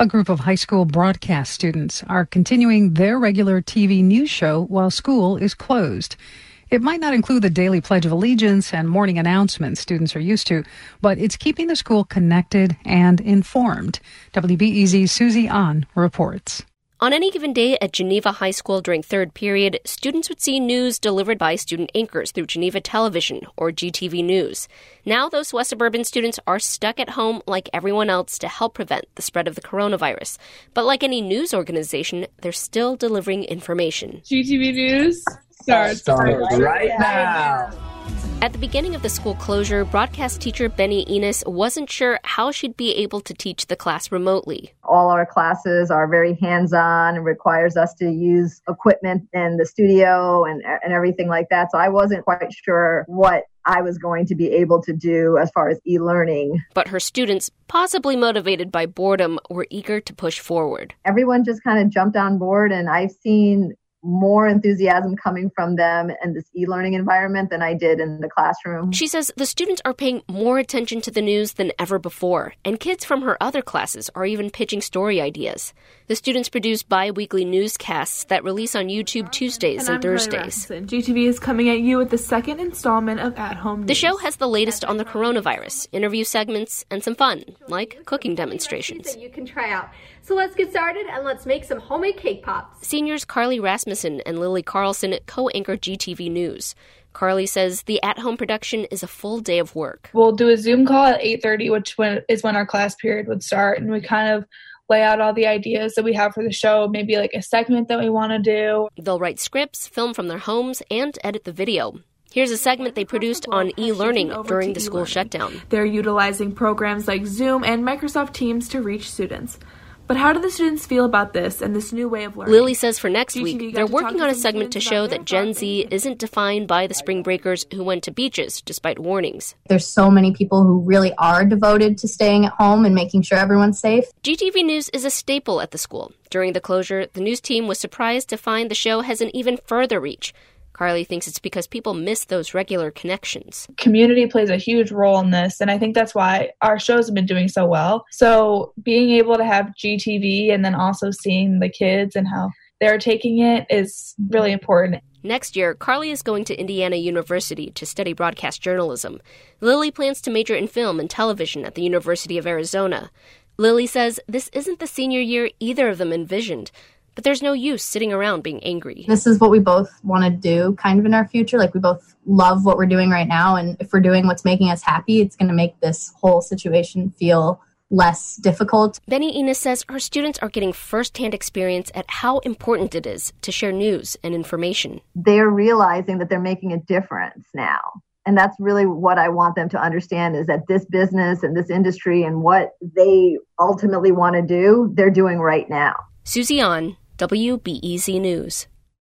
A group of high school broadcast students are continuing their regular TV news show while school is closed. It might not include the daily Pledge of Allegiance and morning announcements students are used to, but it's keeping the school connected and informed. WBEZ's Susie An reports. On any given day at Geneva High School during third period, students would see news delivered by student anchors through Geneva Television or GTV News. Now, those West Suburban students are stuck at home like everyone else to help prevent the spread of the coronavirus. But like any news organization, they're still delivering information. GTV News starts, starts right now. At the beginning of the school closure, broadcast teacher Benny Enos wasn't sure how she'd be able to teach the class remotely. All our classes are very hands on and requires us to use equipment in the studio and, and everything like that. So I wasn't quite sure what I was going to be able to do as far as e learning. But her students, possibly motivated by boredom, were eager to push forward. Everyone just kind of jumped on board, and I've seen more enthusiasm coming from them in this e-learning environment than I did in the classroom. She says the students are paying more attention to the news than ever before, and kids from her other classes are even pitching story ideas. The students produce bi-weekly newscasts that release on YouTube Tuesdays and, and Thursdays. GTV is coming at you with the second installment of At Home News. The show has the latest on the coronavirus, interview segments, and some fun, like cooking demonstrations. That you can try out. So let's get started and let's make some homemade cake pops. Seniors Carly Rasmussen and Lily Carlson co-anchor GTV News. Carly says the at-home production is a full day of work. We'll do a Zoom call at 8:30, which is when our class period would start, and we kind of lay out all the ideas that we have for the show, maybe like a segment that we want to do. They'll write scripts, film from their homes, and edit the video. Here's a segment they produced on e learning during the school shutdown. They're utilizing programs like Zoom and Microsoft Teams to reach students. But how do the students feel about this and this new way of learning? Lily says for next week, they're working on a segment to show that Gen Z isn't defined by the spring breakers who went to beaches despite warnings. There's so many people who really are devoted to staying at home and making sure everyone's safe. GTV News is a staple at the school. During the closure, the news team was surprised to find the show has an even further reach. Carly thinks it's because people miss those regular connections. Community plays a huge role in this, and I think that's why our shows have been doing so well. So, being able to have GTV and then also seeing the kids and how they're taking it is really important. Next year, Carly is going to Indiana University to study broadcast journalism. Lily plans to major in film and television at the University of Arizona. Lily says this isn't the senior year either of them envisioned. But there's no use sitting around being angry. This is what we both want to do kind of in our future. Like we both love what we're doing right now. And if we're doing what's making us happy, it's going to make this whole situation feel less difficult. Benny Enos says her students are getting firsthand experience at how important it is to share news and information. They're realizing that they're making a difference now. And that's really what I want them to understand is that this business and this industry and what they ultimately want to do, they're doing right now. Susie An, WBEZ News.